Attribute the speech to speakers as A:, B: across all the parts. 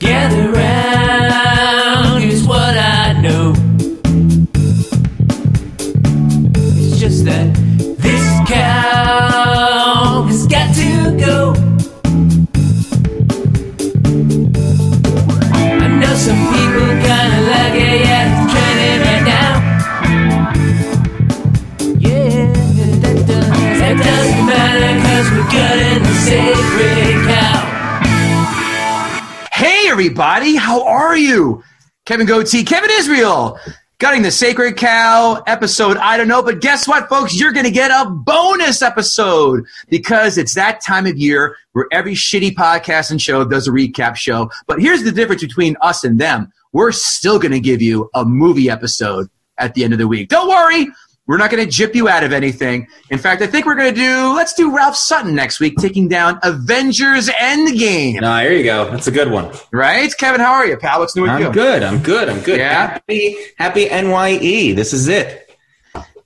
A: Gather round,
B: Kevin Gootee, Kevin Israel, gutting the sacred cow episode. I don't know, but guess what, folks? You're going to get a bonus episode because it's that time of year where every shitty podcast and show does a recap show. But here's the difference between us and them we're still going to give you a movie episode at the end of the week. Don't worry. We're not going to jip you out of anything. In fact, I think we're going to do, let's do Ralph Sutton next week, taking down Avengers Endgame.
C: No, here you go. That's a good one.
B: Right? Kevin, how are you, pal? What's new with you?
C: I'm good. I'm good. I'm good.
B: Yeah?
C: Happy, happy NYE. This is it.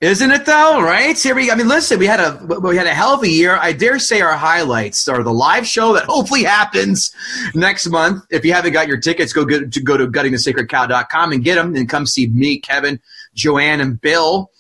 B: Isn't it though? Right? Here we. I mean, listen. We had a we had a hell of a year. I dare say our highlights are the live show that hopefully happens next month. If you haven't got your tickets, go get, to go to guttingthesacredcow.com and get them, and come see me, Kevin, Joanne, and Bill.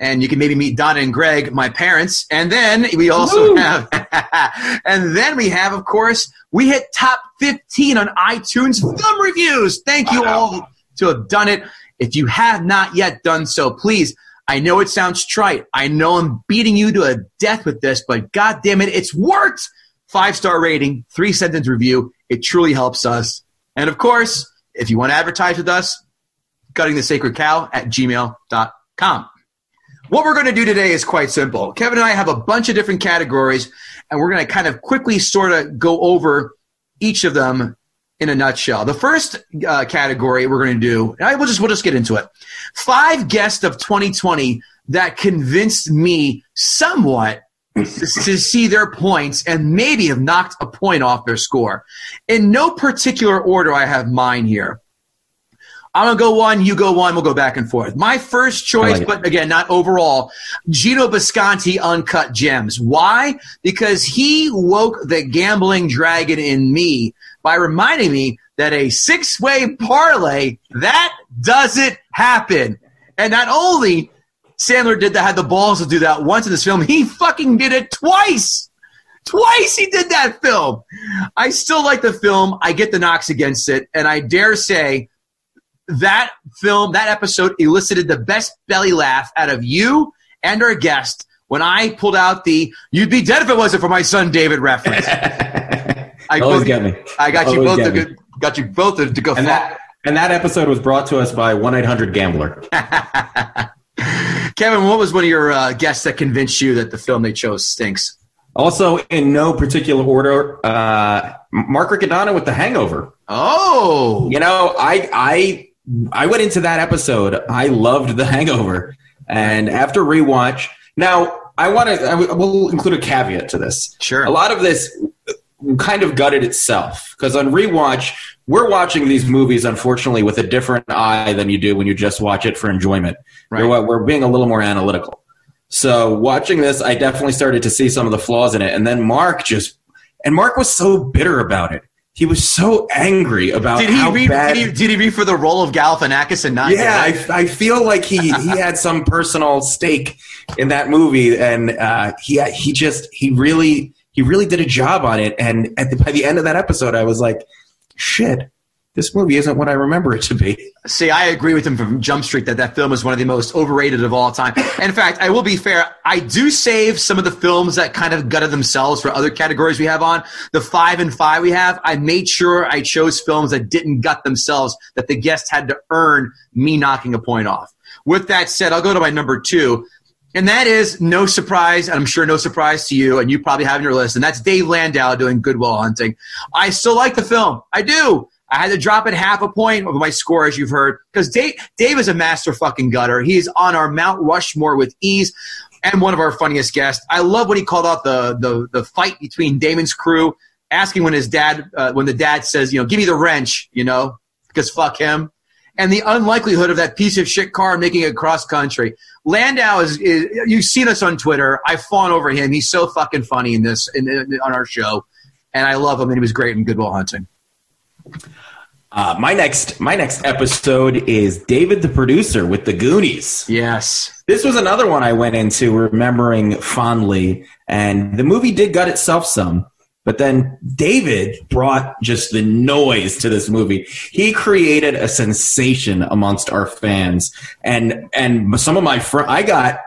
B: And you can maybe meet Donna and Greg, my parents. And then we also
C: Woo!
B: have, and then we have, of course, we hit top 15 on iTunes film reviews. Thank you all to have done it. If you have not yet done so, please. I know it sounds trite. I know I'm beating you to a death with this, but god damn it, it's worked. Five star rating, three sentence review. It truly helps us. And of course, if you want to advertise with us, gutting the sacred cow at gmail.com. What we're going to do today is quite simple. Kevin and I have a bunch of different categories, and we're going to kind of quickly sort of go over each of them in a nutshell. The first uh, category we're going to do, I will just we'll just get into it. Five guests of 2020 that convinced me somewhat to see their points and maybe have knocked a point off their score. In no particular order, I have mine here. I'm gonna go one, you go one, we'll go back and forth. My first choice,
C: like
B: but again, not overall, Gino Bisconti Uncut Gems. Why? Because he woke the gambling dragon in me by reminding me that a six way parlay, that doesn't happen. And not only Sandler did that, had the balls to do that once in this film, he fucking did it twice. Twice he did that film. I still like the film. I get the knocks against it. And I dare say that film, that episode elicited the best belly laugh out of you and our guest when I pulled out the "You'd be dead if it wasn't for my son David" reference. I
C: Always get me.
B: I got you both to
C: get
B: go,
C: me.
B: got you both to, to go.
C: And that and that episode was brought to us by one eight hundred Gambler.
B: Kevin, what was one of your uh, guests that convinced you that the film they chose stinks?
C: Also, in no particular order, uh, Mark Riccadonna with The Hangover.
B: Oh,
C: You know, I I I went into that episode. I loved The Hangover, and after rewatch, now I want to. I will include a caveat to this.
B: Sure.
C: A lot of this kind of gutted itself because on rewatch, we're watching these movies unfortunately with a different eye than you do when you just watch it for enjoyment.
B: Right.
C: We're, we're being a little more analytical. So watching this, I definitely started to see some of the flaws in it, and then Mark just and Mark was so bitter about it. He was so angry about
B: did he read?
C: bad.
B: Did he, did he read for the role of Galifianakis and not?
C: yeah? I, I feel like he he had some personal stake in that movie, and uh, he he just he really he really did a job on it. And at the, by the end of that episode, I was like, shit, this movie isn't what I remember it to be.
B: See, I agree with him from Jump Street that that film is one of the most overrated of all time. In fact, I will be fair. I do save some of the films that kind of gutted themselves for other categories we have on. The five and five we have, I made sure I chose films that didn't gut themselves, that the guest had to earn me knocking a point off. With that said, I'll go to my number two. And that is no surprise, and I'm sure no surprise to you, and you probably have in your list, and that's Dave Landau doing Goodwill Hunting. I still like the film. I do. I had to drop it half a point of my score, as you've heard, because Dave, Dave is a master fucking gutter. He's on our Mount Rushmore with ease, and one of our funniest guests. I love when he called out the the the fight between Damon's crew, asking when his dad, uh, when the dad says, you know, give me the wrench, you know, because fuck him, and the unlikelihood of that piece of shit car making it cross country. Landau is, is you've seen us on Twitter. I've fawned over him. He's so fucking funny in this in, in, on our show, and I love him. And he was great in Goodwill Hunting.
C: Uh, my next my next episode is David the producer with the Goonies.
B: Yes.
C: This was another one I went into remembering fondly, and the movie did gut itself some. But then David brought just the noise to this movie. He created a sensation amongst our fans, and and some of my fr- I got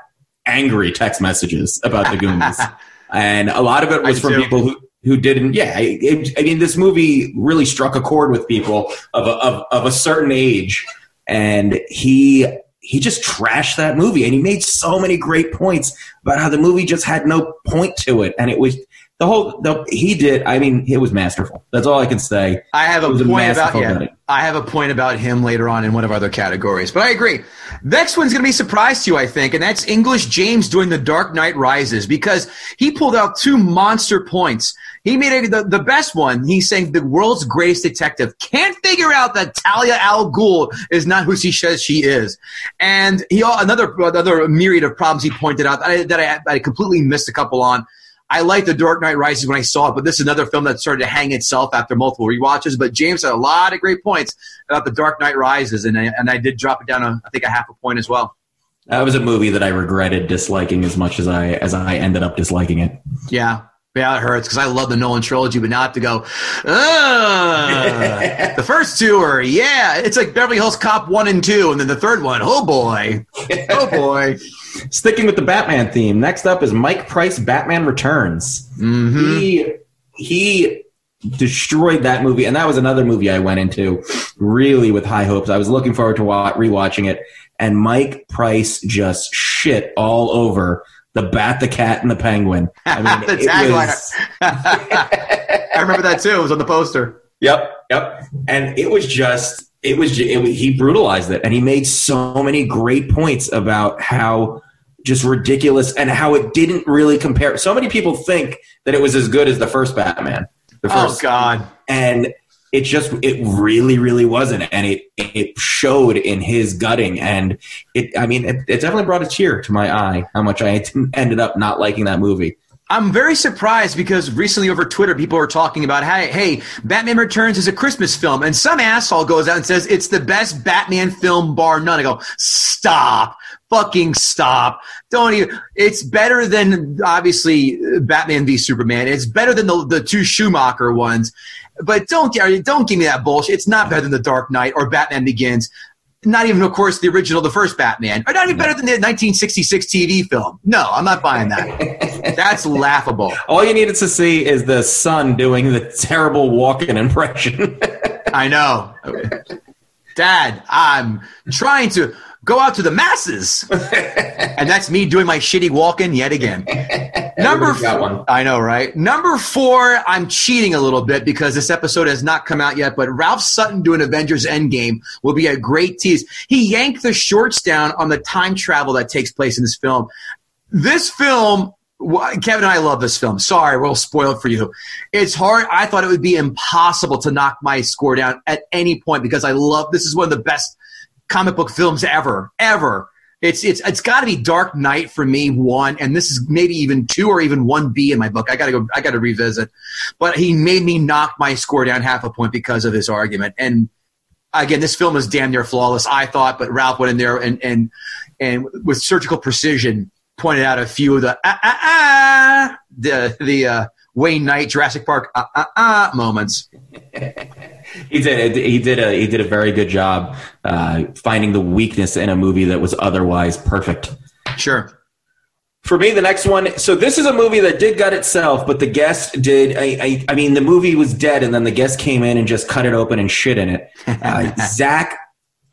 C: angry text messages about the Goonies, and a lot of it was
B: I
C: from
B: do.
C: people who who didn't. Yeah, it, I mean, this movie really struck a chord with people of a, of of a certain age, and he he just trashed that movie, and he made so many great points about how the movie just had no point to it, and it was the whole the, he did. I mean, it was masterful. That's all I can say.
B: I have a
C: was a
B: point about yeah. I have a point about him later on in one of our other categories, but I agree. Next one's going to be a surprise to you, I think, and that's English James doing The Dark Knight Rises because he pulled out two monster points. He made it the, the best one. He's saying the world's greatest detective can't figure out that Talia al Ghul is not who she says she is, and he another another myriad of problems he pointed out that I, that I, I completely missed a couple on. I liked The Dark Knight Rises when I saw it, but this is another film that started to hang itself after multiple rewatches. But James had a lot of great points about The Dark Knight Rises, and I, and I did drop it down, a, I think, a half a point as well.
C: That was a movie that I regretted disliking as much as I as I ended up disliking it.
B: Yeah. Yeah, it hurts because I love the Nolan trilogy, but not to go, the first two are, yeah, it's like Beverly Hills Cop 1 and 2, and then the third one, oh boy. Oh boy.
C: Sticking with the Batman theme, next up is Mike Price Batman Returns.
B: hmm
C: He he destroyed that movie, and that was another movie I went into really with high hopes. I was looking forward to wa- rewatching it, and Mike Price just shit all over the Bat, the Cat, and the Penguin. I mean,
B: The tagline.
C: was-
B: I remember that too. It was on the poster.
C: Yep, yep. And it was just, it was, it, was- he brutalized it, and he made so many great points about how just ridiculous and how it didn't really compare. So many people think that it was as good as the first Batman, the
B: Oh,
C: first,
B: God.
C: and it just, it really, really wasn't, and it it showed in his gutting, and it, I mean, it, it definitely brought a tear to my eye how much I ended up not liking that movie.
B: I'm very surprised because recently over Twitter, people are talking about, hey, hey, Batman Returns is a Christmas film. And some asshole goes out and says it's the best Batman film, bar none. I go, stop. Fucking stop. Don't even. It's better than, obviously, Batman v Superman. It's better than the, the two Schumacher ones. But don't, don't give me that bullshit. It's not better than The Dark Knight or Batman Begins. Not even, of course, the original, the first Batman. Or not even better than the 1966 TV film. No, I'm not buying that. That's laughable.
C: All you needed to see is the son doing the terrible walking impression.
B: I know. Dad, I'm trying to go out to the masses. and that's me doing my shitty walking yet again. Number
C: one.
B: I know, right? Number four, I'm cheating a little bit because this episode has not come out yet, but Ralph Sutton doing Avengers Endgame will be a great tease. He yanked the shorts down on the time travel that takes place in this film. This film, Kevin and I love this film. Sorry, we'll spoil it for you. It's hard. I thought it would be impossible to knock my score down at any point because I love this is one of the best comic book films ever, ever. It's it's it's got to be Dark Knight for me one, and this is maybe even two or even one B in my book. I gotta go. I gotta revisit. But he made me knock my score down half a point because of his argument. And again, this film is damn near flawless. I thought, but Ralph went in there and and and with surgical precision pointed out a few of the ah ah ah the the uh, Wayne Knight Jurassic Park ah ah ah moments.
C: He did. He did a. He did a very good job uh, finding the weakness in a movie that was otherwise perfect.
B: Sure.
C: For me, the next one. So this is a movie that did gut itself, but the guest did. I, I, I mean, the movie was dead, and then the guest came in and just cut it open and shit in it. Uh, Zach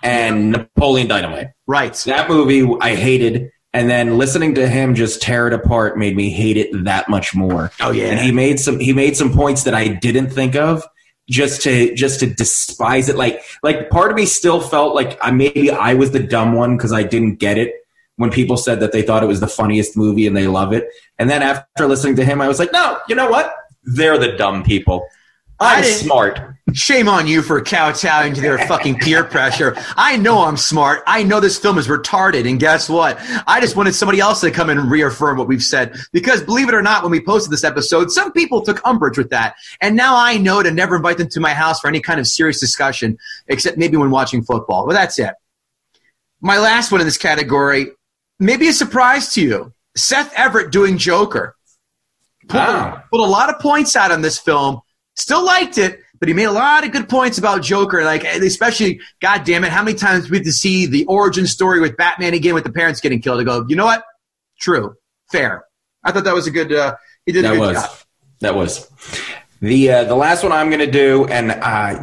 C: and Napoleon Dynamite.
B: Right.
C: That movie I hated, and then listening to him just tear it apart made me hate it that much more.
B: Oh yeah.
C: and he made some he made some points that I didn't think of just to just to despise it. Like like part of me still felt like I maybe I was the dumb one because I didn't get it when people said that they thought it was the funniest movie and they love it. And then after listening to him I was like no you know what? They're the dumb people I'm smart
B: Shame on you for kowtowing to their fucking peer pressure. I know I'm smart. I know this film is retarded. And guess what? I just wanted somebody else to come in and reaffirm what we've said. Because believe it or not, when we posted this episode, some people took umbrage with that. And now I know to never invite them to my house for any kind of serious discussion, except maybe when watching football. Well, that's it. My last one in this category, maybe a surprise to you. Seth Everett doing Joker. Put,
C: Wow.
B: put a lot of points out on this film. Still liked it, but he made a lot of good points about Joker. Like, especially, God damn it, how many times we have to see the origin story with Batman again with the parents getting killed? I go, you know what? True, fair. I thought that was a good. Uh, he did a
C: That
B: good
C: was
B: job.
C: that was the uh, the last one I'm going to do, and uh,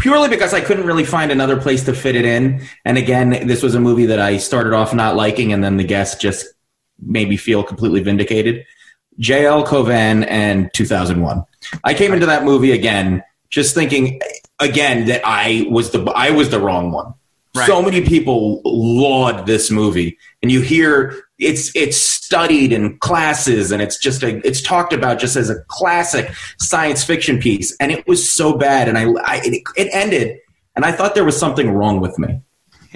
C: purely because I couldn't really find another place to fit it in. And again, this was a movie that I started off not liking, and then the guest just made me feel completely vindicated. J.L. Covan and 2001. I came into that movie again, just thinking again that I was the I was the wrong one.
B: Right.
C: So many people laud this movie, and you hear it's it's studied in classes, and it's just a it's talked about just as a classic science fiction piece, and it was so bad, and I, I it, it ended, and I thought there was something wrong with me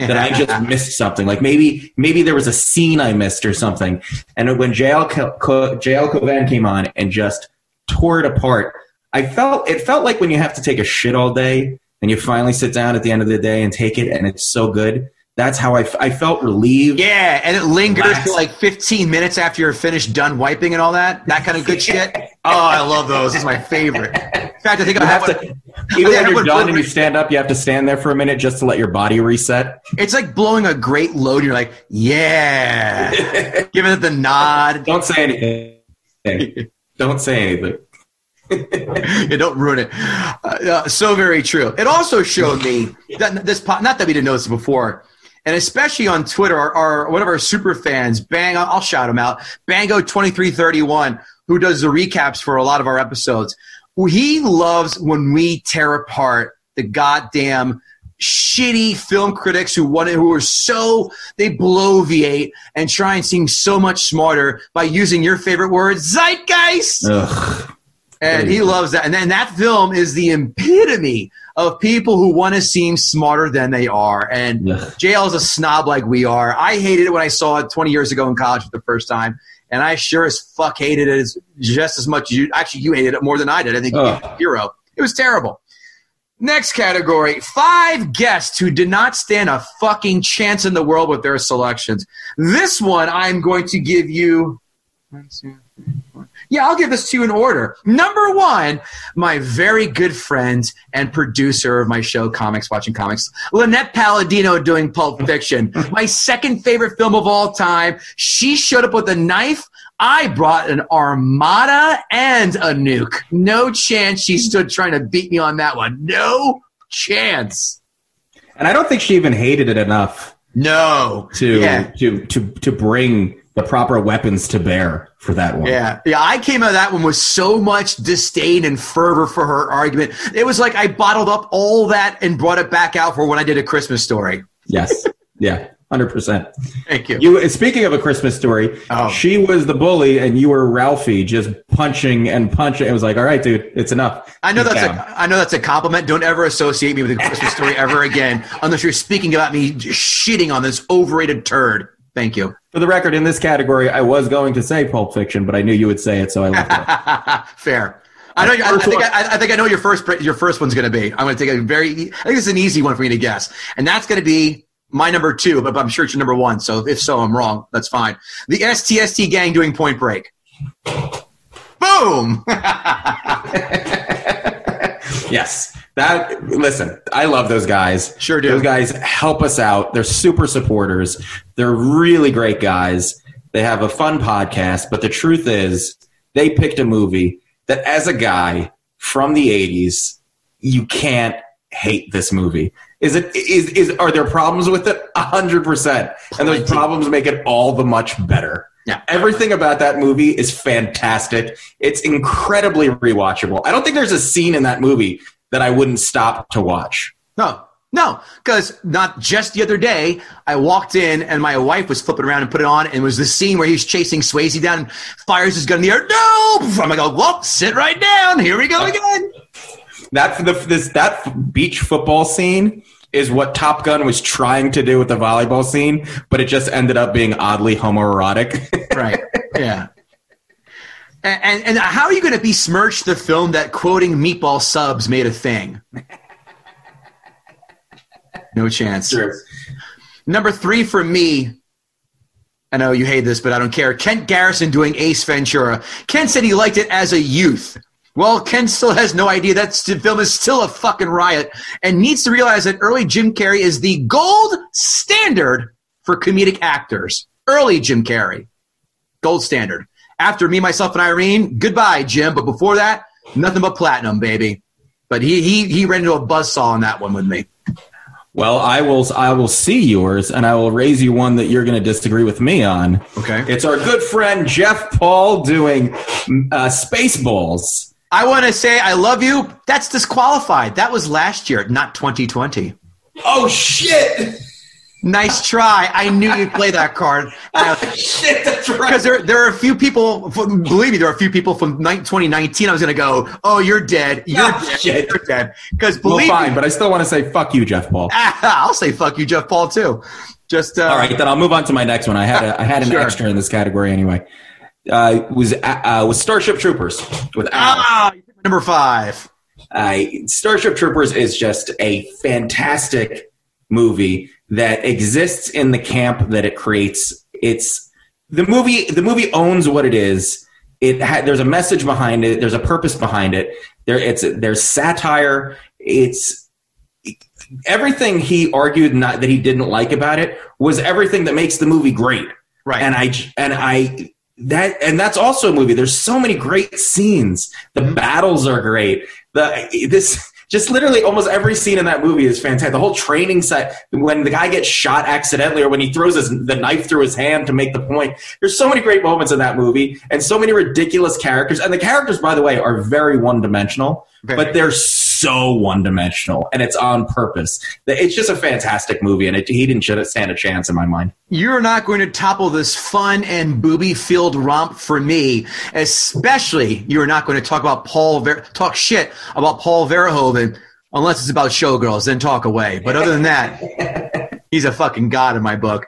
C: that I just missed something. Like maybe maybe there was a scene I missed or something. And when JL Co- Co- JL Covan came on and just tore it apart, I felt it felt like when you have to take a shit all day and you finally sit down at the end of the day and take it, and it's so good. That's how I, f- I felt relieved.
B: Yeah, and it lingers for like 15 minutes after you're finished done wiping and all that. That kind of good shit. Oh, I love those. This is my favorite. In fact, I think I
C: You
B: have
C: have to, even when you're done and you stand up, you have to stand there for a minute just to let your body reset.
B: It's like blowing a great load. You're like, yeah, giving it the nod.
C: Don't say anything. Don't say anything.
B: yeah, don't ruin it. Uh, uh, so very true. It also showed me that this, po- not that we didn't know this before, and especially on Twitter, our, our one of our super fans, Bang, I'll shout him out, Bango twenty three thirty one, who does the recaps for a lot of our episodes. He loves when we tear apart the goddamn shitty film critics who want who are so they bloviate and try and seem so much smarter by using your favorite word, zeitgeist.
C: Ugh.
B: And he loves that. And then that film is the epitome of people who want to seem smarter than they are. And. JL is a snob like we are. I hated it when I saw it 20 years ago in college for the first time. And I sure as fuck hated it as, just as much as you. Actually, you hated it more than I did. I think you it a hero. It was terrible. Next category five guests who did not stand a fucking chance in the world with their selections. This one I'm going to give you. one, two, three, four. Yeah, I'll give this to you in order. Number one, my very good friend and producer of my show, Comics Watching Comics, Lynette Palladino doing Pulp Fiction. my second favorite film of all time. She showed up with a knife. I brought an armada and a nuke. No chance she stood trying to beat me on that one. No chance.
C: And I don't think she even hated it enough
B: No.
C: to
B: Yeah.
C: to to to bring the proper weapons to bear for that one.
B: Yeah, yeah. I came out of that one with so much disdain and fervor for her argument. It was like I bottled up all that and brought it back out for when I did a Christmas story.
C: Yes. Yeah. Hundred percent.
B: Thank you.
C: You speaking of a Christmas story,
B: Oh.
C: she was the bully and you were Ralphie, just punching and punching. It was like, all right, dude, it's enough.
B: I know that's
C: down.
B: a I know that's a compliment. Don't ever associate me with a Christmas story ever again, unless you're speaking about me shitting on this overrated turd. Thank you.
C: For the record, in this category, I was going to say Pulp Fiction, but I knew you would say it, so I left it.
B: Fair. I know. I, think. I, I think I know your first your first one's going to be. I'm going to take a very. I think it's an easy one for me to guess, and that's going to be my number two. But I'm sure it's your number one. So if so, I'm wrong. That's fine. The STST gang doing Point Break. Boom.
C: Yes. That listen, I love those guys.
B: Sure do.
C: Those guys help us out. They're super supporters. They're really great guys. They have a fun podcast, but the truth is they picked a movie that as a guy from the 80s, you can't hate this movie. Is it is is are there problems with it? A hundred percent. And those problems make it all the much better.
B: Yeah.
C: Everything about that movie is fantastic. It's incredibly rewatchable. I don't think there's a scene in that movie that I wouldn't stop to watch.
B: No, no, because not just the other day, I walked in and my wife was flipping around and put it on, and it was the scene where he's chasing Swayze down, and fires his gun in the air. No, I'm like, well, sit right down. Here we go again.
C: That the, this that beach football scene is what Top Gun was trying to do with the volleyball scene, but it just ended up being oddly homoerotic.
B: right. Yeah. And, and, how are you going to besmirch the film that quoting meatball subs made a thing? No chance. Number three for me. I know you hate this, but I don't care. Kent Garrison doing Ace Ventura. Kent said he liked it as a youth. Well, Ken still has no idea that film is still a fucking riot and needs to realize that early Jim Carrey is the gold standard for comedic actors. Early Jim Carrey. Gold standard. After Me, Myself, and Irene, goodbye, Jim. But before that, nothing but platinum, baby. But he he he ran into a buzzsaw on that one with me.
C: Well, I will. I will see yours, and I will raise you one that you're going to disagree with me on.
B: Okay.
C: It's our good friend Jeff Paul doing uh, Spaceballs.
B: I want to say I love you. That's disqualified. That was last year, not 2020.
C: Oh shit!
B: Nice try. I knew you'd play that card.
C: shit, that's right.
B: Because there, there are a few people, believe me, there are a few people from 2019. I was going to go, oh, you're dead. You're
C: Oh,
B: dead.
C: shit.
B: You're dead. Because
C: Well,
B: believe
C: fine,
B: me,
C: but I still want to say fuck you, Jeff Paul.
B: I'll say fuck you, Jeff Paul, too. Just, uh,
C: All right, then I'll move on to my next one. I had a, I had an
B: Sure.
C: extra in this category anyway. Uh, was uh, was Starship Troopers with
B: Ah, number five.
C: Uh, Starship Troopers is just a fantastic movie that exists in the camp that it creates. It's the movie. The movie owns what it is. It ha- there's a message behind it. There's a purpose behind it. There, it's there's satire. It's everything he argued not that he didn't like about it was everything that makes the movie great
B: Right.
C: and I and I that and that's also a movie. There's so many great scenes. The mm-hmm. battles are great. The this just literally almost every scene in that movie is fantastic. The whole training set when the guy gets shot accidentally or when he throws his, the knife through his hand to make the point. There's so many great moments in that movie and so many ridiculous characters. And the characters, by the way, are very one dimensional, but they're so one dimensional and it's on purpose. It's just a fantastic movie and it, he didn't stand a chance in my mind.
B: You're not going to topple this fun and booby filled romp for me. Especially, you're not going to talk about Paul, Ver- talk shit about Paul Verhoeven unless it's about showgirls. Then talk away. But other than that, he's a fucking god in my book.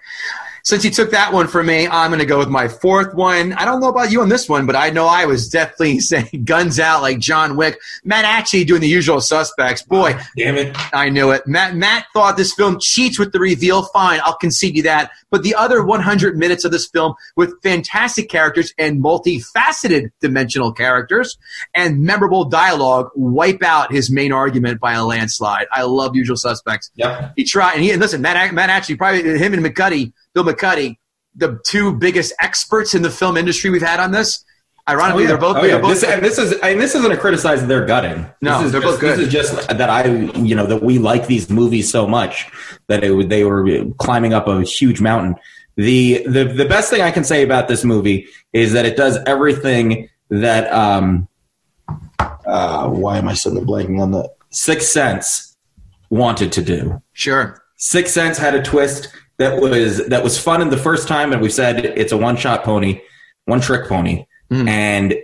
B: Since you took that one from me, I'm going to go with my fourth one. I don't know about you on this one, but I know I was definitely saying guns out like John Wick. Matt actually doing the usual suspects. Boy, ah,
C: Damn it.
B: I knew it. Matt Matt thought this film cheats with the reveal. Fine, I'll concede you that. But the other 100 minutes of this film with fantastic characters and multifaceted dimensional characters and memorable dialogue wipe out his main argument by a landslide. I love Usual Suspects.
C: Yep.
B: He tried, and he and listen, Matt Matt actually probably him and McCuddy, Bill McCuddy, the two biggest experts in the film industry we've had on this. Ironically, they're both.
C: Oh, yeah.
B: both
C: This, and this is and this isn't a criticize their gutting.
B: No,
C: this is
B: they're
C: just,
B: both good.
C: This is just that I, you know, that we like these movies so much that it, they were climbing up a huge mountain. The, the the best thing I can say about this movie is that it does everything that um, uh, why am I suddenly blanking on the Sixth Sense wanted to do.
B: sure.
C: Sixth Sense had a twist that was that was fun in the first time, and we said it's a one shot pony, one trick pony,
B: Mm.
C: and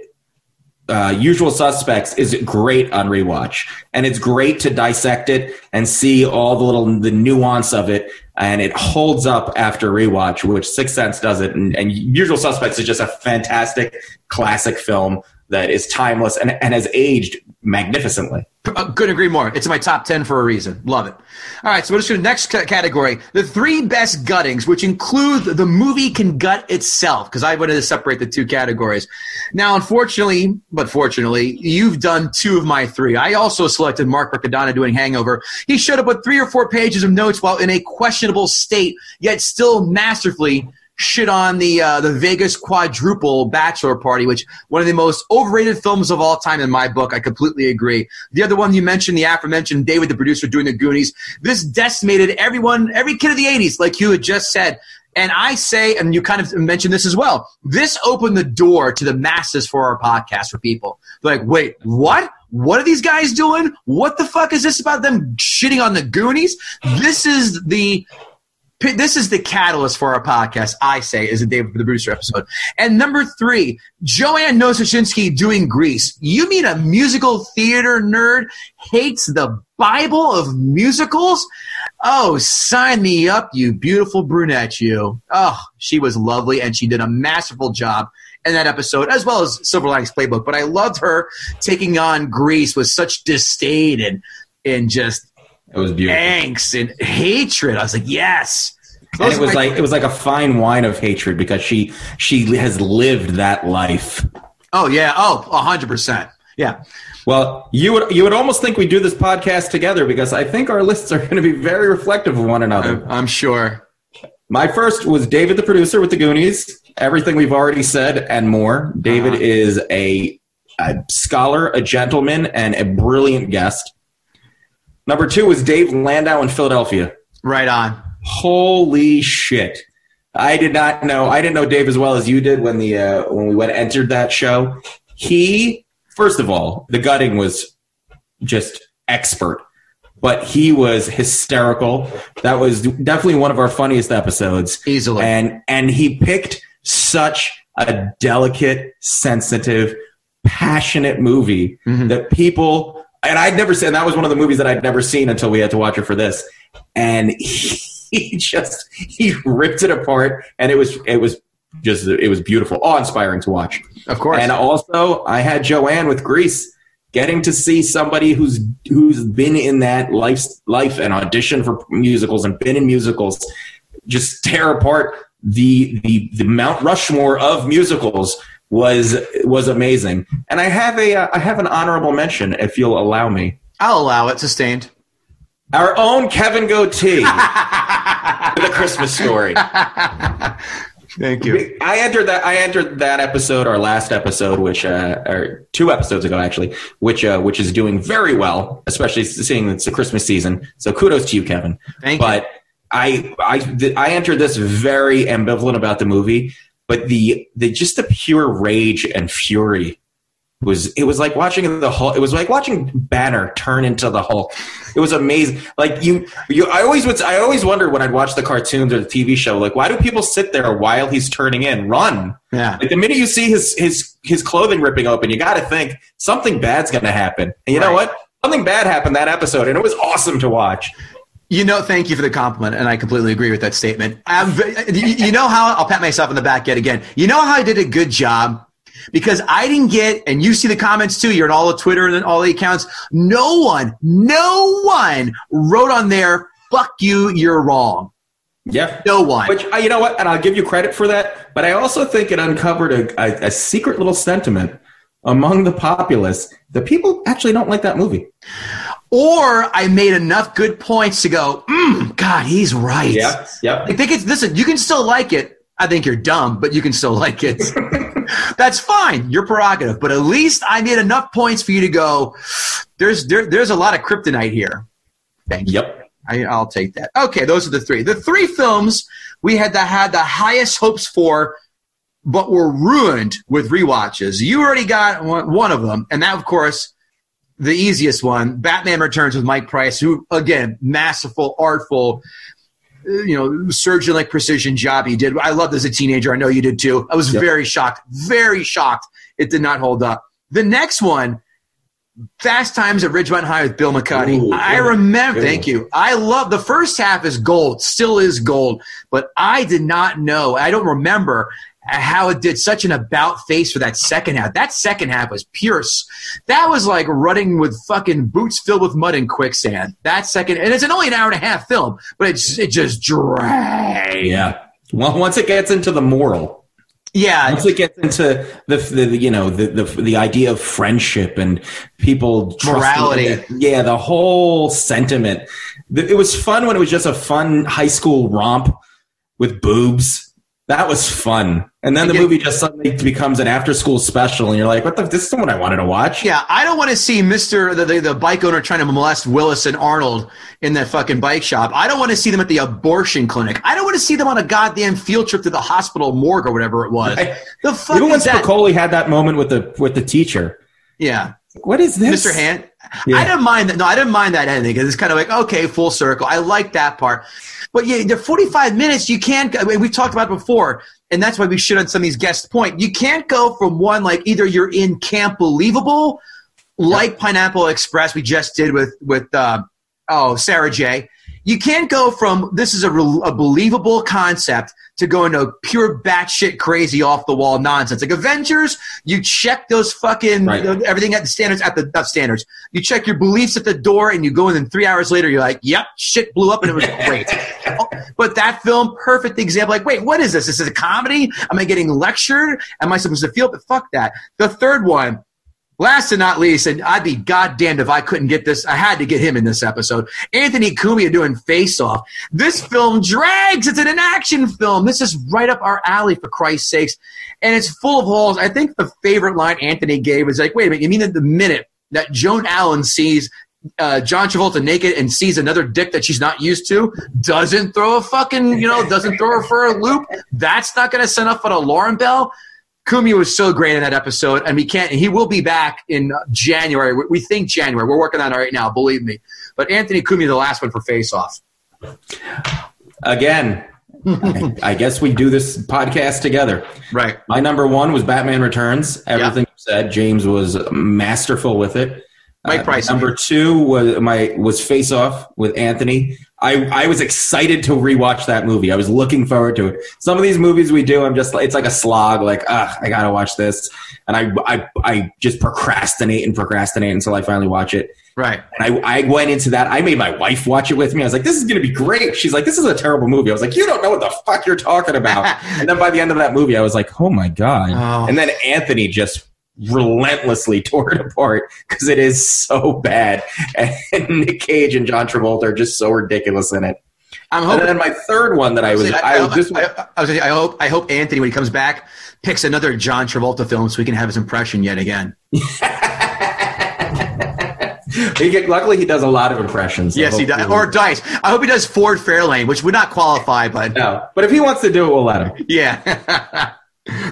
C: uh, Usual Suspects is great on rewatch, and it's great to dissect it and see all the little the nuance of it, and it holds up after rewatch, which Sixth Sense does it, and, and Usual Suspects is just a fantastic classic film that is timeless and, and has aged magnificently.
B: Uh, couldn't agree more. It's in my top 10 for a reason. Love it. All right, so we're just going to next category. The three best guttings, which include the movie can gut itself, because I wanted to separate the two categories. Now, unfortunately, but fortunately, you've done two of my three. I also selected Mark Riccadonna doing Hangover. He showed up with three or four pages of notes while in a questionable state, yet still masterfully shit on the uh, the Vegas quadruple bachelor party, which one of the most overrated films of all time in my book. I completely agree. The other one you mentioned, the aforementioned David, the producer, doing the Goonies. This decimated everyone, every kid of the '80s, like you had just said. And I say, and you kind of mentioned this as well. This opened the door to the masses for our podcast for people. They're like, wait, what? What are these guys doing? What the fuck is this about them shitting on the Goonies? This is the This is the catalyst for our podcast, I say, is the David the Brewster episode. And number three, Joanne Nososhinsky doing Grease. You mean a musical theater nerd hates the Bible of musicals? Oh, sign me up, you beautiful brunette, you. Oh, she was lovely and she did a masterful job in that episode, as well as Silver Linings Playbook. But I loved her taking on Grease with such disdain and, and just
C: It was beautiful.
B: angst and hatred. I was like, yes.
C: and it was like it was like a fine wine of hatred because she she has lived that life.
B: oh yeah, oh, hundred percent, yeah.
C: Well, you would you would almost think we do this podcast together because I think our lists are going to be very reflective of one another.
B: I'm, I'm sure.
C: My first was David, the producer with the Goonies. Everything we've already said and more. David
B: Uh-huh.
C: is a, a scholar, a gentleman, and a brilliant guest. Number two was Dave Landau in Philadelphia.
B: Right on.
C: Holy shit! I did not know. I didn't know Dave as well as you did when the uh, when we went entered that show. He first of all, the gutting was just expert, but he was hysterical. That was definitely one of our funniest episodes
B: Easily.
C: and and he picked such a delicate, sensitive, passionate movie
B: Mhm.
C: that people and I'd never seen. That was one of the movies that I'd never seen until we had to watch it for this, and he, he just he ripped it apart, and it was it was just it was beautiful, awe inspiring to watch.
B: of course.
C: And also, I had Joanne with Grease. Getting to see somebody who's who's been in that life life and audition for musicals and been in musicals, just tear apart the the the Mount Rushmore of musicals was was amazing. And I have a uh, I have an honorable mention if you'll allow me.
B: I'll allow it. Sustained.
C: Our own Kevin Gootee, The Christmas Story.
B: Thank you.
C: I entered that. I entered that episode, our last episode, which uh, or two episodes ago actually, which uh, which is doing very well, especially seeing it's the Christmas season. So kudos to you, Kevin.
B: Thank you.
C: but I I I entered this very ambivalent about the movie, but the the just the pure rage and fury was it was like watching the Hulk. It was like watching Banner turn into the Hulk. It was amazing. Like you, you. I always would. I always wondered when I'd watch the cartoons or the TV show. Like, why do people sit there while he's turning in? Run!
B: Yeah.
C: Like the minute you see his his his clothing ripping open, you got to think something bad's going to happen. And you know what? Something bad happened that episode, and it was awesome to watch.
B: You know, thank you for the compliment, and I completely agree with that statement. I'm, you know how I'll pat myself on the back yet again. You know how I did a good job because I didn't get, and you see the comments too. You're in all the Twitter and all the accounts. No one, no one wrote on there, "Fuck you, you're wrong."
C: Yeah.
B: No one.
C: Which you know what, and I'll give you credit for that. But I also think it uncovered a, a, a secret little sentiment among the populace that people actually don't like that movie.
B: Or I made enough good points to go, mm, God, he's right.
C: Yep.
B: I think it's listen. You can still like it. I think you're dumb, but you can still like it. That's fine. Your prerogative. But at least I made enough points for you to go. There's there, there's a lot of kryptonite here. Thank you.
C: Yep.
B: I, I'll take that. Okay, those are the three. The three films we had the, had the highest hopes for, but were ruined with rewatches. You already got one, one of them, and that, of course, the easiest one, Batman Returns with Mike Price, who again, masterful, artful, uh, you know, surgeon like precision job he did. I loved as a teenager. I know you did too. I was
C: Yep.
B: very shocked, very shocked. It did not hold up. The next one, Fast Times at Ridgemont High with Bill McCuddy.
C: Ooh,
B: I remember. Thank you. I love the first half is gold, still is gold, but I did not know. I don't remember how it did such an about face for that second half. That second half was pure. That was like running with fucking boots filled with mud and quicksand. That second, and it's an only an hour and a half film, but it's it just dragged.
C: Yeah. Well, once it gets into the moral,
B: Yeah,
C: once it gets into the, the you know the, the the idea of friendship and people trusting-
B: Morality.
C: yeah, the whole sentiment. It was fun when it was just a fun high school romp with boobs. That was fun, and then the movie just suddenly becomes an after school special, and you're like, "What the? This is what I wanted to watch."
B: Yeah, I don't want to see Mister the, the the bike owner trying to molest Willis and Arnold in that fucking bike shop. I don't want to see them at the abortion clinic. I don't want to see them on a goddamn field trip to the hospital morgue or whatever it was.
C: Right.
B: The fuck
C: Even when? Spicoli had that moment with the with the teacher,
B: yeah,
C: what is this,
B: Mr. Hand.
C: Yeah.
B: I didn't mind that. No, I didn't mind that ending because it's kind of like okay, full circle. I like that part. But yeah, the 45 minutes, you can't, I mean, we've talked about it before, and that's why we should on some of these guests point. You can't go from one, like either you're in Camp Believable, like Pineapple Express we just did with, with, uh, oh, Sarah J. You can't go from this is a, re- a believable concept to go into pure batshit crazy off the wall nonsense. Like Avengers, you check those fucking
C: Right.
B: you know, everything at the standards at the standards. You check your beliefs at the door, and you go in. And three hours later, you're like, "Yep, shit blew up, and it was great." Oh, but that film, perfect example. Like, wait, what is this? This is a comedy? Am I getting lectured? Am I supposed to feel? But fuck that. The third one, Last and not least, and I'd be goddamned if I couldn't get this. I had to get him in this episode. Anthony Cumia doing Face Off. This film drags. It's an action film. This is right up our alley, for Christ's sakes. And it's full of holes. I think the favorite line Anthony gave was like, wait a minute, you mean that the minute that Joan Allen sees uh, John Travolta naked and sees another dick that she's not used to, doesn't throw a fucking, you know, doesn't throw her for a loop? That's not going to send off an alarm bell? Cumia was so great in that episode, and we can't. He will be back in January. We- think January. We're working on it right now. Believe me. But Anthony Cumia, the last one for Face Off.
C: Again, I, I guess we do this podcast together.
B: Right.
C: My number one was Batman Returns. Everything you said, James was masterful with it.
B: Mike
C: Uh,
B: Price.
C: number two was my was Face Off with Anthony. I, I was excited to rewatch that movie. I was looking forward to it. Some of these movies we do, I'm just like it's like a slog. Like, ah, I gotta watch this, and I I I just procrastinate and procrastinate until I finally watch it.
B: Right.
C: And I, I went into that. I made my wife watch it with me. I was like, this is going to be great. She's like, this is a terrible movie. I was like, you don't know what the fuck you're talking about. and then by the end of that movie, I was like, oh my God.
B: Oh.
C: And then Anthony just relentlessly tore it apart because it is so bad. And Nick Cage and John Travolta are just so ridiculous in it.
B: I'm
C: And
B: hoping.
C: then my third one that I was,
B: I,
C: I,
B: I, I, I, I was I hope. I hope Anthony, when he comes back, picks another John Travolta film so we can have his impression yet again.
C: he get, luckily he does a lot of impressions. so
B: Yes, he does. Or Dice. I hope he does Ford Fairlane, which would not qualify, but
C: no, but if he wants to do it, we'll let him.
B: yeah.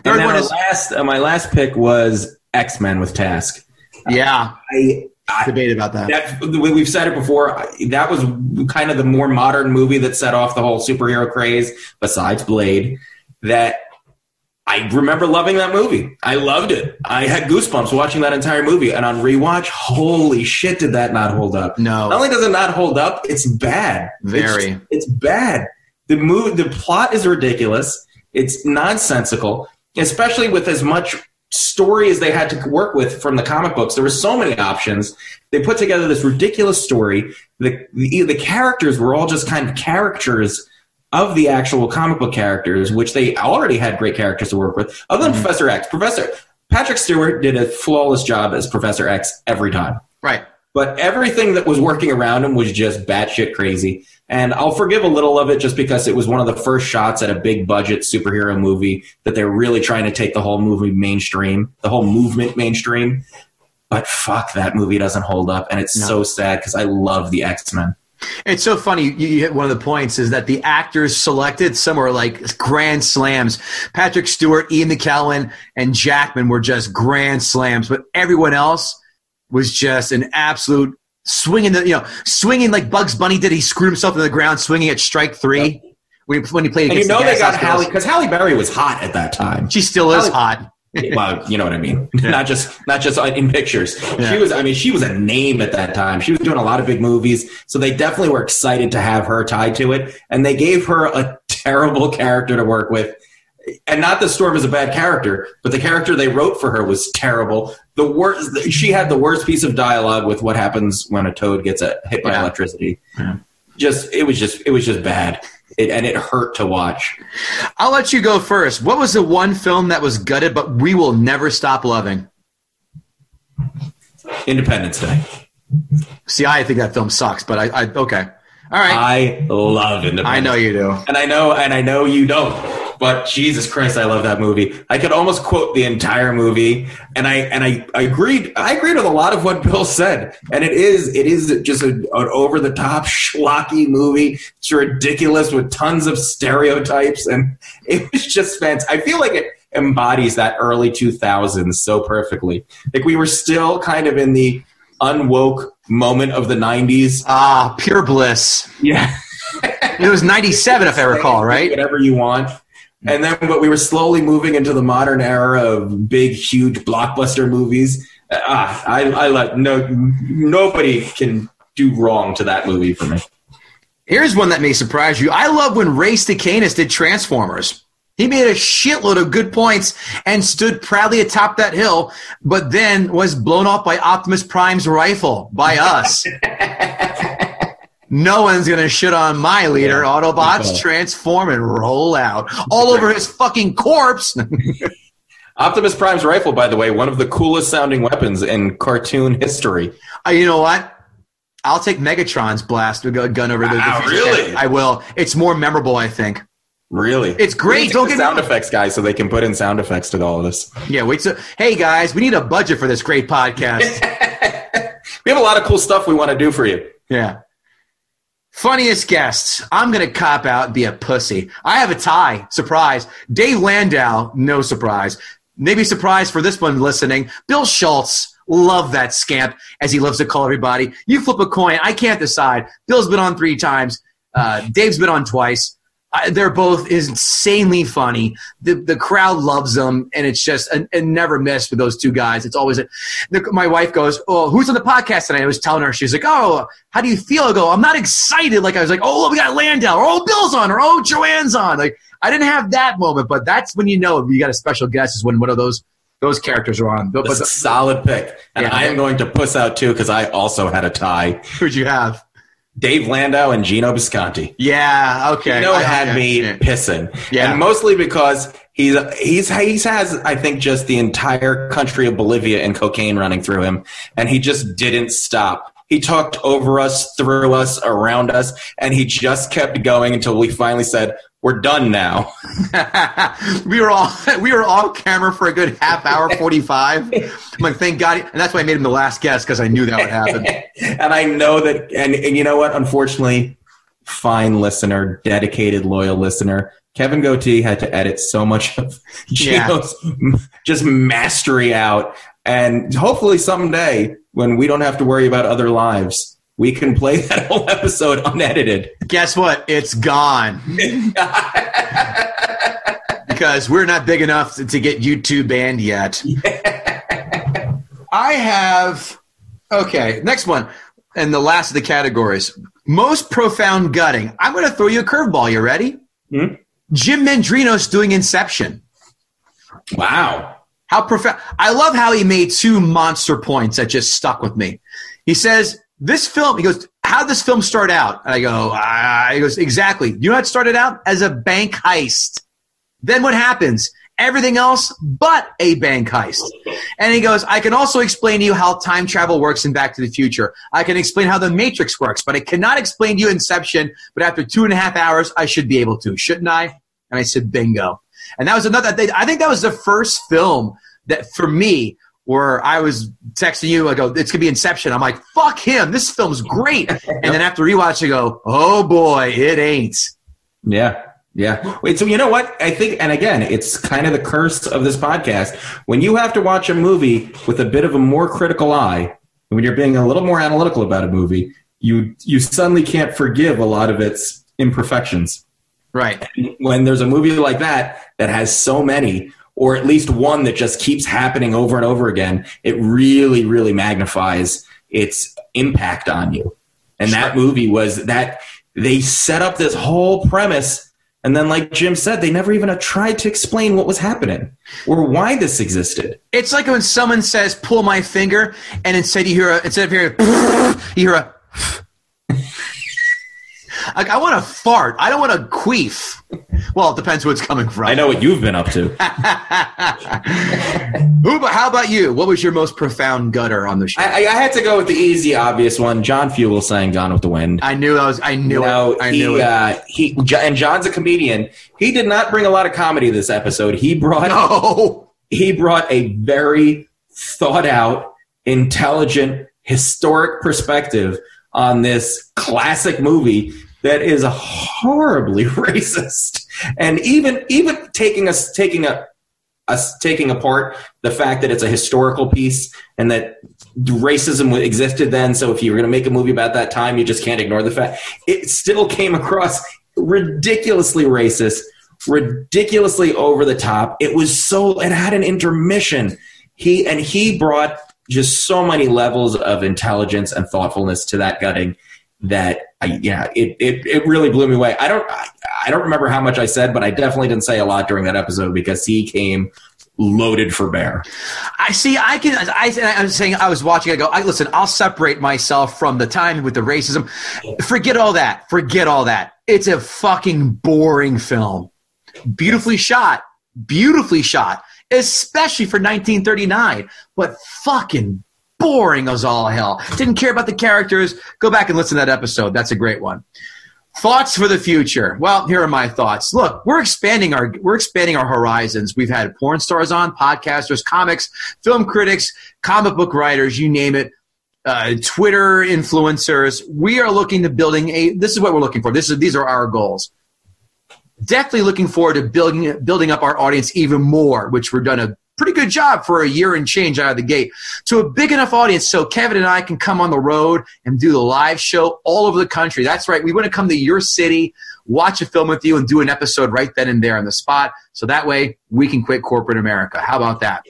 B: Third one is
C: last, uh, my last pick was X Men with Task.
B: yeah.
C: I, I
B: Debate about that.
C: that we- we've said it before. That was kind of the more modern movie that set off the whole superhero craze. Besides Blade, that I remember loving that movie. I loved it. I had goosebumps watching that entire movie. And on rewatch, holy shit, did that not hold up?
B: No.
C: Not only does it not hold up, it's bad.
B: Very.
C: It's, it's bad. The movie, the plot is ridiculous. It's nonsensical, especially with as much story as they had to work with from the comic books. There were so many options. They put together this ridiculous story. The, the the characters were all just kind of caricatures of the actual comic book characters, which they already had great characters to work with. Other than mm-hmm. Professor X, Professor Patrick Stewart did a flawless job as Professor X every time
B: right.
C: But everything that was working around him was just batshit crazy. And I'll forgive a little of it just because it was one of the first shots at a big budget superhero movie that they're really trying to take the whole movie mainstream, the whole movement mainstream. But fuck, that movie doesn't hold up, and it's
B: No.
C: so sad because I love the X Men.
B: It's so funny. You, you hit one of the points is that the actors selected some were like grand slams. Patrick Stewart, Ian McKellen, and Jackman were just grand slams, but everyone else was just an absolute swinging. The you know swinging like Bugs Bunny did. He screwed himself to the ground, swinging at strike three when, he, when he played
C: And you know
B: the
C: they got Halle because Halle Berry was hot at that time.
B: She still is
C: Halle-
B: hot.
C: well, you know what I mean. Not just not just in pictures.
B: Yeah.
C: She was. I mean, she was a name at that time. She was doing a lot of big movies, so they definitely were excited to have her tied to it. And they gave her a terrible character to work with. And not that Storm is a bad character, but the character they wrote for her was terrible. The worst. She had the worst piece of dialogue with what happens when a toad gets a, hit by
B: Yeah.
C: electricity.
B: Yeah.
C: Just it was just it was just bad, it, and it hurt to watch.
B: I'll let you go first. What was the one film that was gutted, but we will never stop loving?
C: Independence Day.
B: See, I think that film sucks, but I, I okay. All right.
C: I love Independence.
B: I know you do.
C: and I know, and I know you don't. But Jesus Christ, I love that movie. I could almost quote the entire movie, and I and I, I agreed. I agreed with a lot of what Bill said, and it is it is just a, an over the top schlocky movie. It's ridiculous with tons of stereotypes, and it was just fantastic. I feel like it embodies that early two thousands so perfectly. Like we were still kind of in the unwoke moment of the nineties.
B: Ah, pure bliss.
C: Yeah.
B: It was 97, if I recall, right?
C: Whatever you want. And then, but we were slowly moving into the modern era of big, huge blockbuster movies. Ah, I, I like no, nobody can do wrong to that movie for me.
B: Here's one that may surprise you. I love when Ray Stacanis did Transformers. He made a shitload of good points and stood proudly atop that hill, but then was blown off by Optimus Prime's rifle by us. no one's gonna shit on my leader.
C: Yeah.
B: Autobots transform and roll out all over his fucking corpse.
C: Optimus Prime's rifle, by the way, one of the coolest sounding weapons in cartoon history.
B: Uh, you know what? I'll take Megatron's blast with a gun over the.
C: Wow,
B: the
C: really?
B: I will. It's more memorable, I think.
C: Really,
B: It's great,
C: We need to
B: don't
C: get the
B: me
C: sound effects guys so they can put in sound effects to all of this.
B: Yeah. Wait. So, hey guys, we need a budget for this great podcast.
C: We have a lot of cool stuff we want to do for you.
B: Yeah. Funniest guests. I'm going to cop out and be a pussy. I have a tie. Surprise. Dave Landau, no surprise. Maybe surprise for this one listening. Bill Schultz, love that scamp, as he loves to call everybody. You flip a coin. I can't decide. Bill's been on three times. Uh, Dave's been on twice. Uh, they're both insanely funny. The the crowd loves them, and it's just a, a never miss with those two guys. It's always a, the, my wife goes, "Oh, who's on the podcast tonight?" I was telling her, she's like, "Oh, how do you feel?" I go, "I'm not excited." Like I was like, "Oh, we got Landau," or "Oh, Bill's on," or "Oh, Joanne's on." Like I didn't have that moment, but that's when you know you got a special guest is when one of those those characters are on. But, but
C: That's a solid pick. And
B: Yeah.
C: I am going to puss out too because I also had a tie.
B: who'd you have?
C: Dave Landau and Gino Bisconti.
B: Yeah, okay.
C: Gino
B: I-
C: had
B: yeah,
C: me
B: yeah.
C: pissing.
B: Yeah.
C: And mostly because he's he's he's has I think just the entire country of Bolivia and cocaine running through him, and he just didn't stop. He talked over us, through us, around us, and he just kept going until we finally said, "We're done now."
B: we were all we were off camera for a good half hour, forty five. I'm like, thank God, and that's why I made him the last guest because I knew that would happen.
C: and I know that, and, and you know what? Unfortunately, fine listener, dedicated, loyal listener, Kevin Gootee had to edit so much of
B: Yeah.
C: Just mastery out. And hopefully someday, when we don't have to worry about other lives, we can play that whole episode unedited.
B: Guess what? It's gone because we're not big enough to, to get YouTube banned yet. I have okay. Next one, and the last of the categories: most profound gutting. I'm going to throw you a curveball. You ready?
C: Hmm?
B: Jim Mendrinos doing Inception.
C: Wow.
B: How profound! I love how he made two monster points that just stuck with me. He says, "This film." He goes, "How did this film start out?" And I go, ah, "He goes exactly. You know how it started out as a bank heist. Then what happens? Everything else but a bank heist." And he goes, "I can also explain to you how time travel works in Back to the Future. I can explain how the Matrix works, but I cannot explain to you Inception. But after two and a half hours, I should be able to, shouldn't I?" And I said, "Bingo." And that was another. I think that was the first film that, for me, where I was texting you. I go, "It's gonna be Inception." I'm like, "Fuck him! This film's great." and then after rewatch, I go, "Oh boy, it ain't."
C: Yeah. Yeah. Wait, so you know what? I think, and again, it's kind of the curse of this podcast. When you have to watch a movie with a bit of a more critical eye, when you're being a little more analytical about a movie, you you suddenly can't forgive a lot of its imperfections.
B: Right.
C: When there's a movie like that that has so many, or at least one that just keeps happening over and over again, it really, really magnifies its impact on you. And that movie was that they set up this whole premise, and then, like Jim said, they never even uh, tried to explain what was happening or why this existed.
B: It's like when someone says, "Pull my finger," and instead you hear a, instead of hearing, you hear a. Like I want to fart. I don't want to queef. Well, it depends who it's coming from.
C: I know what you've been up to.
B: But how about you? What was your most profound gutter on the show?
C: I, I had to go with the easy, obvious one. John Fugelsang "Gone with the Wind."
B: I knew I was. I knew
C: No,
B: it. I
C: he,
B: knew it.
C: Uh, he and John's a comedian. He did not bring a lot of comedy this episode. He brought
B: no.
C: he brought a very thought out, intelligent, historic perspective on this classic movie that is horribly racist. And even even taking us taking a us taking apart the fact that it's a historical piece and that racism existed then. So if you were going to make a movie about that time, you just can't ignore the fact it still came across ridiculously racist, ridiculously over the top. It was so it had an intermission. He and he brought just so many levels of intelligence and thoughtfulness to that gutting that I, yeah, it, it it really blew me away. I don't I, I don't remember how much I said, but I definitely didn't say a lot during that episode because he came loaded for bear.
B: I see. I can. I, I'm saying I was watching. I go. I listen. I'll separate myself from the time with the racism. Forget all that. Forget all that. It's a fucking boring film. Beautifully shot. Beautifully shot. Especially for 1939. But fucking boring as all hell. Didn't care about the characters. Go back and listen to that episode. That's a great one. Thoughts for the future. Well, here are my thoughts. Look, we're expanding our we're expanding our horizons. We've had porn stars on, podcasters, comics, film critics, comic book writers, you name it. Uh, Twitter influencers. We are looking to building a. This is what we're looking for. This is these are our goals. Definitely looking forward to building building up our audience even more, which we're done a pretty good job for a year and change out of the gate to a big enough audience so Kevin and I can come on the road and do the live show all over the country. That's right. We want to come to your city, watch a film with you, and do an episode right then and there on the spot. So that way we can quit corporate America. How about that?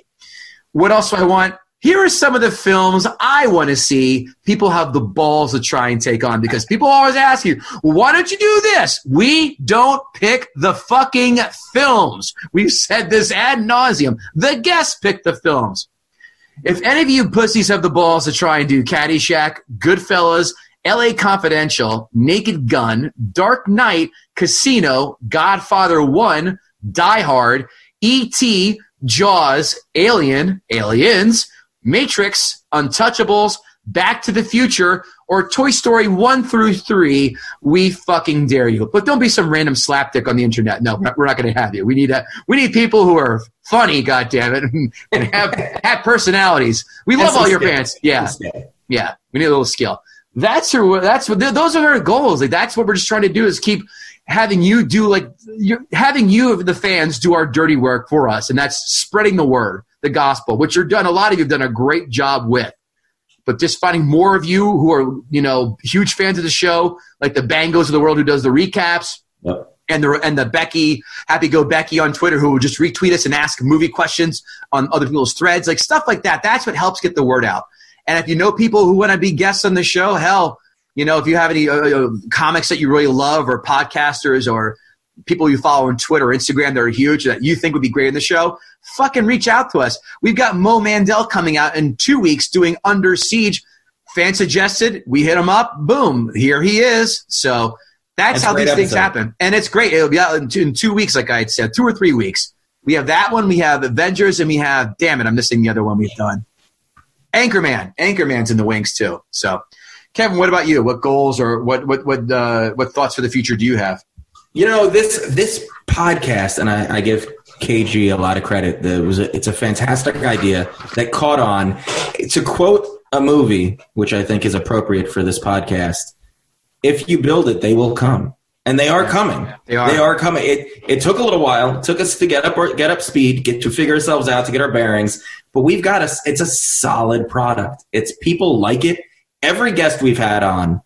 B: What else do I want? Here are some of the films I want to see people have the balls to try and take on because people always ask you, why don't you do this? We don't pick the fucking films. We've said this ad nauseum. The guests pick the films. If any of you pussies have the balls to try and do Caddyshack, Goodfellas, LA Confidential, Naked Gun, Dark Knight, Casino, Godfather 1, Die Hard, E.T., Jaws, Alien, Aliens, Matrix, Untouchables, Back to the Future, or Toy Story 1 through 3, we fucking dare you. But don't be some random slapdick on the internet. No, we're not going to have you. We need a, we need people who are funny, goddammit, and have, have personalities. We love
C: That's
B: all your
C: skill.
B: fans. Yeah.
C: That's the skill.
B: Yeah. We need a little skill. That's our, that's what, those are our goals. Like, that's what we're just trying to do is keep having you do like, you're, having you, the fans, do our dirty work for us. And that's spreading the word, the gospel, which you're done, a lot of you have done a great job with but just finding more of you who are, you know, huge fans of the show, like the Bangos of the world who does the recaps,
C: Yep.
B: and the and the Becky, Happy Go Becky on Twitter who will just retweet us and ask movie questions on other people's threads, like stuff like that. That's what helps get the word out. And if you know people who want to be guests on the show, hell, you know, if you have any uh, uh, comics that you really love or podcasters or people you follow on Twitter Instagram that are huge that you think would be great in the show, fucking reach out to us. We've got Mo Mandel coming out in two weeks doing Under Siege. Fan suggested, we hit him up, boom, here he is. So that's,
C: That's
B: how these things happen. And it's great. It'll be out in two, in two weeks, like I said, two or three weeks. We have that one, we have Avengers, and we have, damn it, I'm missing the other one we've done. Anchorman. Anchorman's in the wings too. So, Kevin, what about you? What goals or what what what uh, what thoughts for the future do you have?
C: You know this this podcast, and I, I give KG a lot of credit. There was a, it's a fantastic idea that caught on. To quote a movie, which I think is appropriate for this podcast: "If you build it, they will come." And they are coming.
B: They are.
C: They are coming. It it took a little while. It took us to get up get up speed, get to figure ourselves out, to get our bearings. But we've got a. It's a solid product. It's people like it. Every guest we've had on,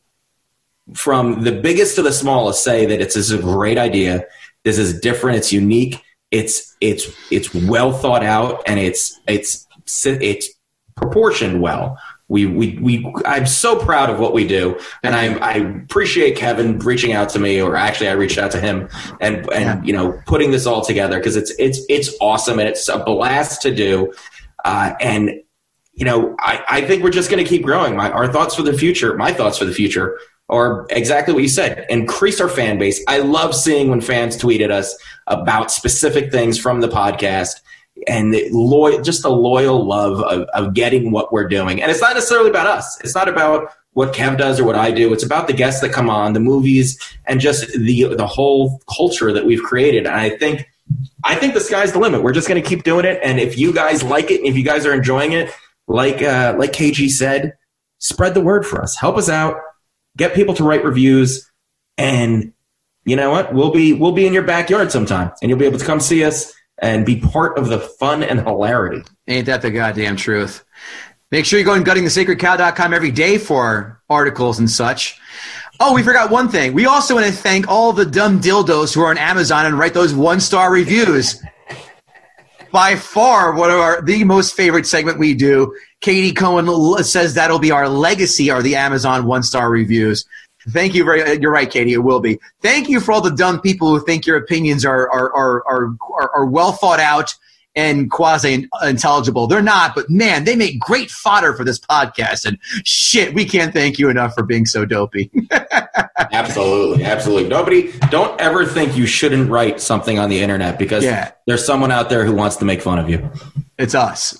C: from the biggest to the smallest, say that it's this is a great idea. This is different. It's unique. It's it's it's well thought out, and it's it's it's proportioned well. We, we, we, I'm so proud of what we do. And I, I appreciate Kevin reaching out to me, or actually I reached out to him and, and,
B: Yeah.
C: you know, putting this all together because it's, it's, it's awesome and it's a blast to do. Uh, and, you know, I, I think we're just going to keep growing. My, our thoughts for the future, my thoughts for the future are exactly what you said. Increase our fan base. I love seeing when fans tweet at us about specific things from the podcast and the loyal, just the loyal love of, of getting what we're doing. And it's not necessarily about us. It's not about what Kev does or what I do. It's about the guests that come on, the movies, and just the the whole culture that we've created. And I think I think the sky's the limit. We're just going to keep doing it. And if you guys like it, if you guys are enjoying it, like uh, like KG said, spread the word for us. Help us out. Get people to write reviews, and you know what? We'll be we'll be in your backyard sometime, and you'll be able to come see us and be part of the fun and hilarity.
B: Ain't that the goddamn truth? Make sure you go to guttingthesacredcow.com every day for articles and such. Oh, we forgot one thing. We also want to thank all the dumb dildos who are on Amazon and write those one star reviews. By far, one of our the most favorite segment we do. Katie Cohen says that'll be our legacy, are the Amazon one star reviews. Thank you very. You're right, Katie. It will be. Thank you for all the dumb people who think your opinions are are are are, are, are well thought out and quasi intelligible. They're not, but man, they make great fodder for this podcast. And shit, we can't thank you enough for being so dopey.
C: Absolutely, absolutely. Nobody, don't ever think you shouldn't write something on the internet because
B: Yeah.
C: there's someone out there who wants to make fun of you.
B: It's us.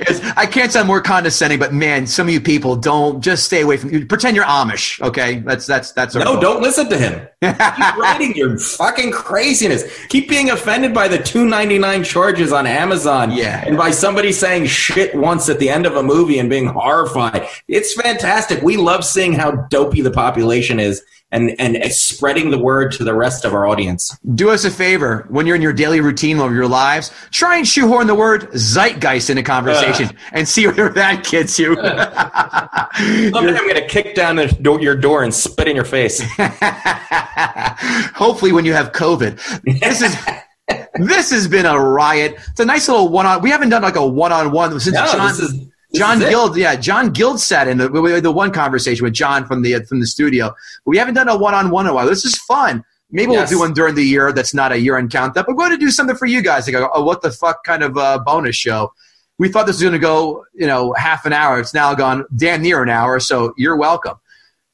B: I can't sound more condescending, but man, some of you people don't just stay away from you. Pretend you're Amish, okay? That's that's that's
C: No,
B: goal.
C: don't listen to him. Keep writing your fucking craziness. Keep being offended by the two ninety nine charges on Amazon.
B: Yeah.
C: And by somebody saying shit once at the end of a movie and being horrified. It's fantastic. We love seeing how dopey the population is and, and spreading the word to the rest of our audience.
B: Do us a favor when you're in your daily routine of your lives. Try and shoehorn the word zeitgeist into conversation and see where that gets you.
C: Someday I'm going to kick down the your door and spit in your face.
B: Hopefully, when you have COVID, this is. This has been a riot. It's a nice little one on. We haven't done like a one on one since
C: No,
B: John.
C: is-
B: John. Guild, yeah, John Guild sat in the, the one conversation with John from the from the studio. We haven't done a one on one in a while. This is fun. Maybe
C: Yes.
B: we'll do one during the year that's not a year end count up. But we're going to do something for you guys, like a, a what the fuck kind of uh, bonus show. We thought this was going to go, you know, half an hour. It's now gone damn near an hour. So you're welcome.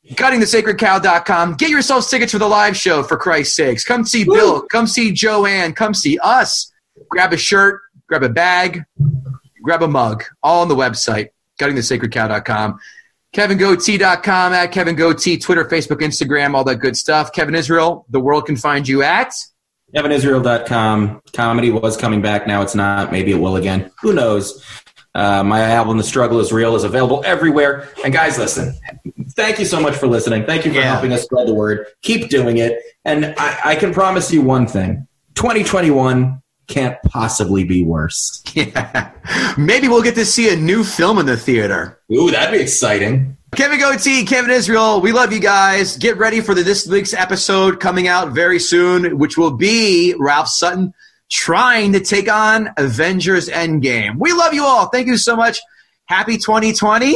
B: GuttingTheSacredCow.com. Get yourselves tickets for the live show, for Christ's sakes. Come see Bill. Come see Joanne. Come see us. Grab a shirt. Grab a bag. Grab a mug. All on the website, GuttingTheSacredCow.com. KevinGootee.com, at Kevin Gootee, Twitter, Facebook, Instagram, all that good stuff. Kevin Israel, the world can find you at.
C: KevinIsrael.com. Comedy was coming back. Now it's not. Maybe it will again. Who knows? Uh, my album, The Struggle is Real, is available everywhere. And guys, listen, thank you so much for listening. Thank you for
B: Yeah.
C: helping us spread the word. Keep doing it. And I, I can promise you one thing 2021 can't possibly be worse.
B: Yeah. Maybe we'll get to see a new film in the theater.
C: Ooh, that'd be exciting.
B: Kevin Gootee, Kevin Israel, we love you guys. Get ready for the this week's episode coming out very soon, which will be Ralph Sutton trying to take on Avengers Endgame. We love you all. Thank you so much. Happy 2020.